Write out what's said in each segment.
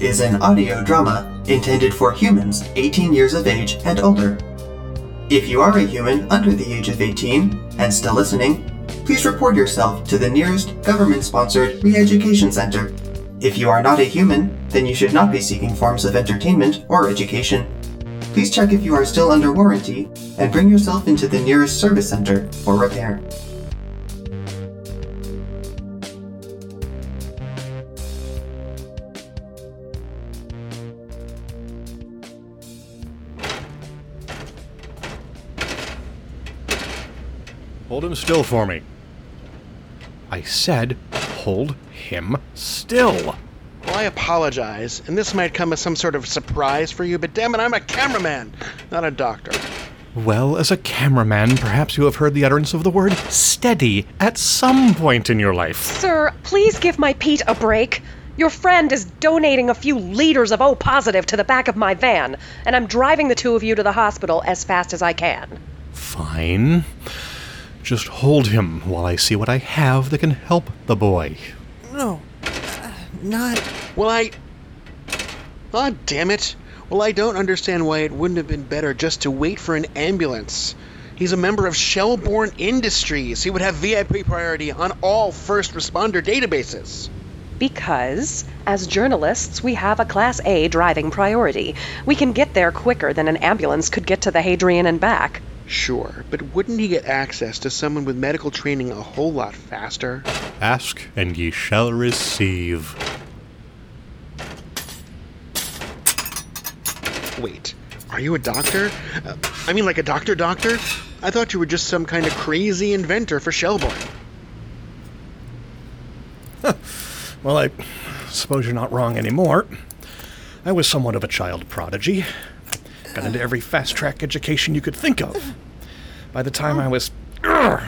is an audio drama intended for humans 18 years of age and older. If you are a human under the age of 18 and still listening, please report yourself to the nearest government sponsored re education center. If you are not a human, then you should not be seeking forms of entertainment or education. Please check if you are still under warranty and bring yourself into the nearest service center for repair. Hold him still for me. I said, hold him still. Well, I apologize, and this might come as some sort of surprise for you, but damn it, I'm a cameraman, not a doctor. Well, as a cameraman, perhaps you have heard the utterance of the word steady at some point in your life. Sir, please give my Pete a break. Your friend is donating a few liters of O positive to the back of my van, and I'm driving the two of you to the hospital as fast as I can. Fine. Just hold him while I see what I have that can help the boy. No, uh, not. Well, I. Ah, damn it. Well, I don't understand why it wouldn't have been better just to wait for an ambulance. He's a member of Shellborn Industries. He would have VIP priority on all first responder databases. Because, as journalists, we have a Class A driving priority. We can get there quicker than an ambulance could get to the Hadrian and back. Sure, but wouldn't he get access to someone with medical training a whole lot faster? Ask and ye shall receive. Wait, are you a doctor? Uh, I mean, like a doctor doctor? I thought you were just some kind of crazy inventor for Shellborn. Well, I suppose you're not wrong anymore. I was somewhat of a child prodigy. Got into every fast track education you could think of. By the time I was. Well,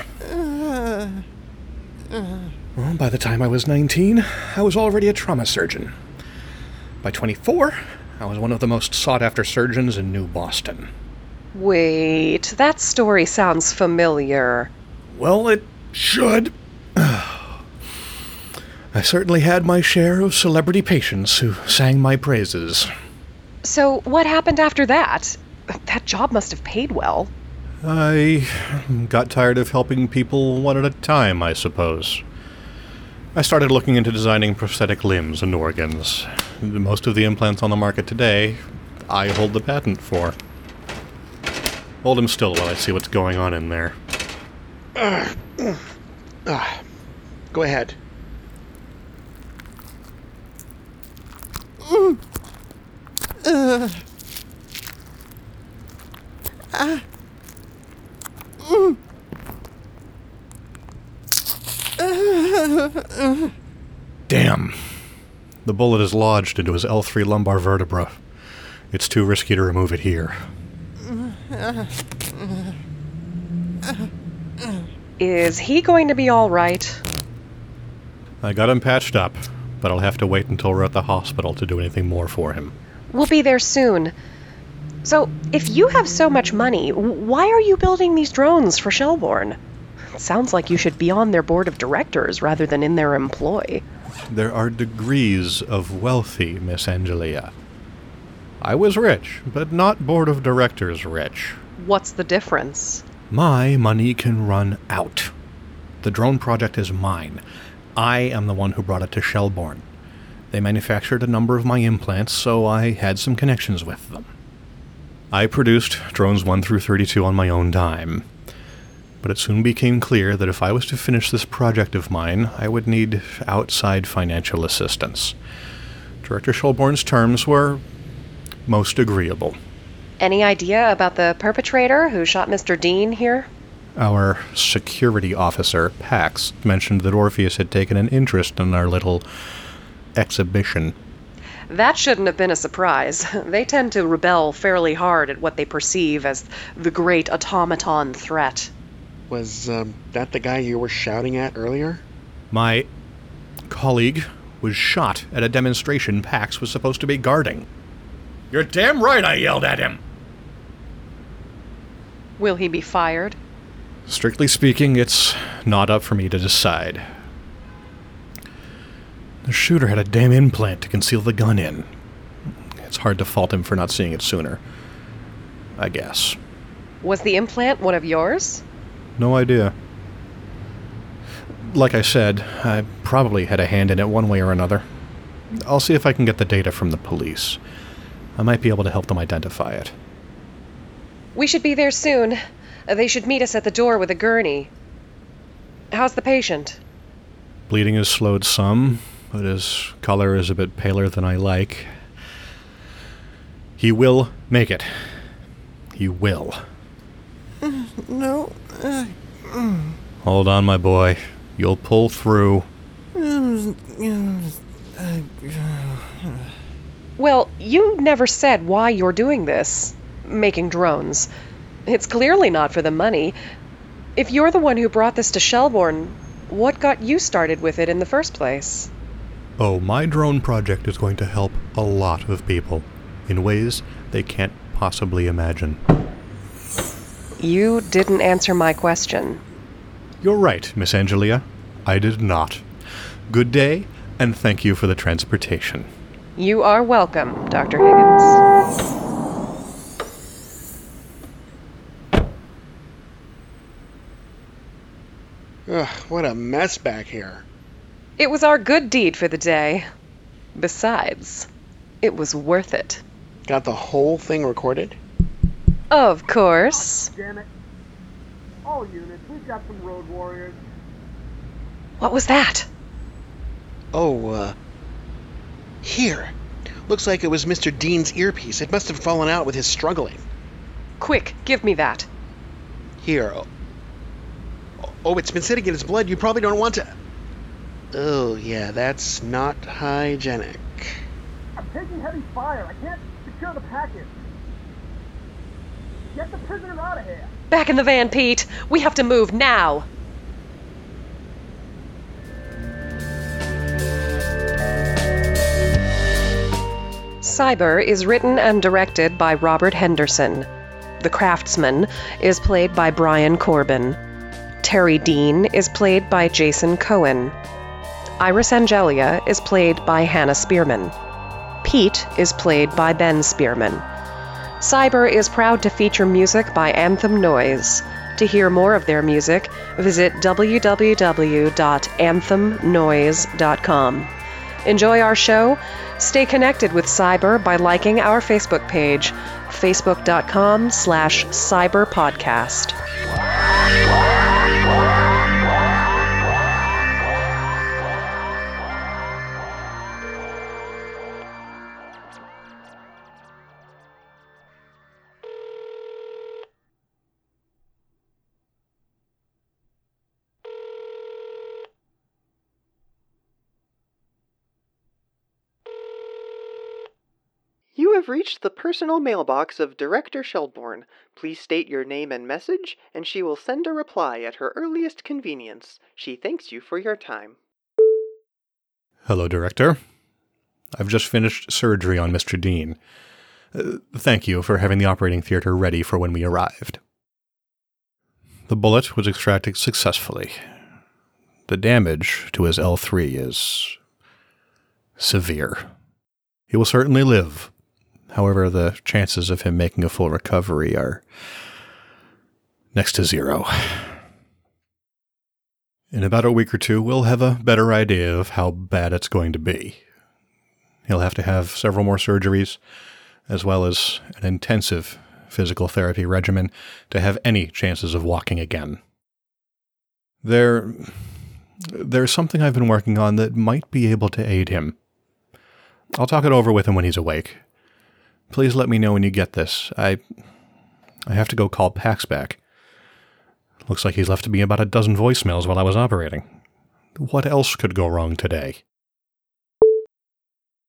by the time I was 19, I was already a trauma surgeon. By 24, I was one of the most sought after surgeons in New Boston. Wait, that story sounds familiar. Well, it should. I certainly had my share of celebrity patients who sang my praises. So, what happened after that? That job must have paid well. I got tired of helping people one at a time, I suppose. I started looking into designing prosthetic limbs and organs. Most of the implants on the market today, I hold the patent for. Hold him still while I see what's going on in there. Ah, go ahead. Damn. The bullet is lodged into his L3 lumbar vertebra. It's too risky to remove it here. Is he going to be all right? I got him patched up, but I'll have to wait until we're at the hospital to do anything more for him. We'll be there soon. So, if you have so much money, why are you building these drones for Shellborn? Sounds like you should be on their board of directors rather than in their employ. There are degrees of wealthy, Miss Angelia. I was rich, but not board of directors rich. What's the difference? My money can run out. The drone project is mine. I am the one who brought it to Shellborn. They manufactured a number of my implants, so I had some connections with them. I produced drones 1 through 32 on my own dime. But it soon became clear that if I was to finish this project of mine, I would need outside financial assistance. Director Shellborn's terms were most agreeable. Any idea about the perpetrator who shot Mr. Dean here? Our security officer, Pax, mentioned that Orpheus had taken an interest in our little exhibition. That shouldn't have been a surprise. They tend to rebel fairly hard at what they perceive as the great automaton threat. Was um, that the guy you were shouting at earlier? My colleague was shot at a demonstration Pax was supposed to be guarding. You're damn right I yelled at him! Will he be fired? Strictly speaking, it's not up for me to decide. The shooter had a damn implant to conceal the gun in. It's hard to fault him for not seeing it sooner. I guess. Was the implant one of yours? No idea. Like I said, I probably had a hand in it one way or another. I'll see if I can get the data from the police. I might be able to help them identify it. We should be there soon. They should meet us at the door with a gurney. How's the patient? Bleeding has slowed some, but his color is a bit paler than I like. He will make it. He will. No. Uh, Hold on, my boy. You'll pull through. Well, you never said why you're doing this making drones. It's clearly not for the money. If you're the one who brought this to Shelbourne, what got you started with it in the first place? Oh, my drone project is going to help a lot of people in ways they can't possibly imagine. You didn't answer my question. You're right, Miss Angelia. I did not. Good day, and thank you for the transportation. You are welcome, Dr. Higgins. Ugh, what a mess back here. It was our good deed for the day. Besides, it was worth it. Got the whole thing recorded? Of course. Damn it. All units, we've got some road warriors. What was that? Oh, uh. Here. Looks like it was Mr. Dean's earpiece. It must have fallen out with his struggling. Quick, give me that. Here. Oh, oh, it's been sitting in his blood. You probably don't want to. Oh, yeah, that's not hygienic. I'm taking heavy fire. I can't secure the package. Get the prisoner out of here. Back in the van, Pete. We have to move now. Cyber is written and directed by Robert Henderson. The Craftsman is played by Brian Corbin. Terry Dean is played by Jason Cohen. Iris Angelia is played by Hannah Spearman. Pete is played by Ben Spearman. Cyber is proud to feature music by Anthem Noise. To hear more of their music, visit www.anthemnoise.com. Enjoy our show? Stay connected with Cyber by liking our Facebook page, facebook.com slash cyberpodcast. Have reached the personal mailbox of Director Shelbourne. Please state your name and message, and she will send a reply at her earliest convenience. She thanks you for your time. Hello, Director. I've just finished surgery on Mr. Dean. Uh, thank you for having the operating theater ready for when we arrived. The bullet was extracted successfully. The damage to his L3 is severe. He will certainly live. However, the chances of him making a full recovery are next to zero. In about a week or two, we'll have a better idea of how bad it's going to be. He'll have to have several more surgeries, as well as an intensive physical therapy regimen to have any chances of walking again. There, there's something I've been working on that might be able to aid him. I'll talk it over with him when he's awake. Please let me know when you get this. I, I have to go call Pax back. Looks like he's left me about a dozen voicemails while I was operating. What else could go wrong today?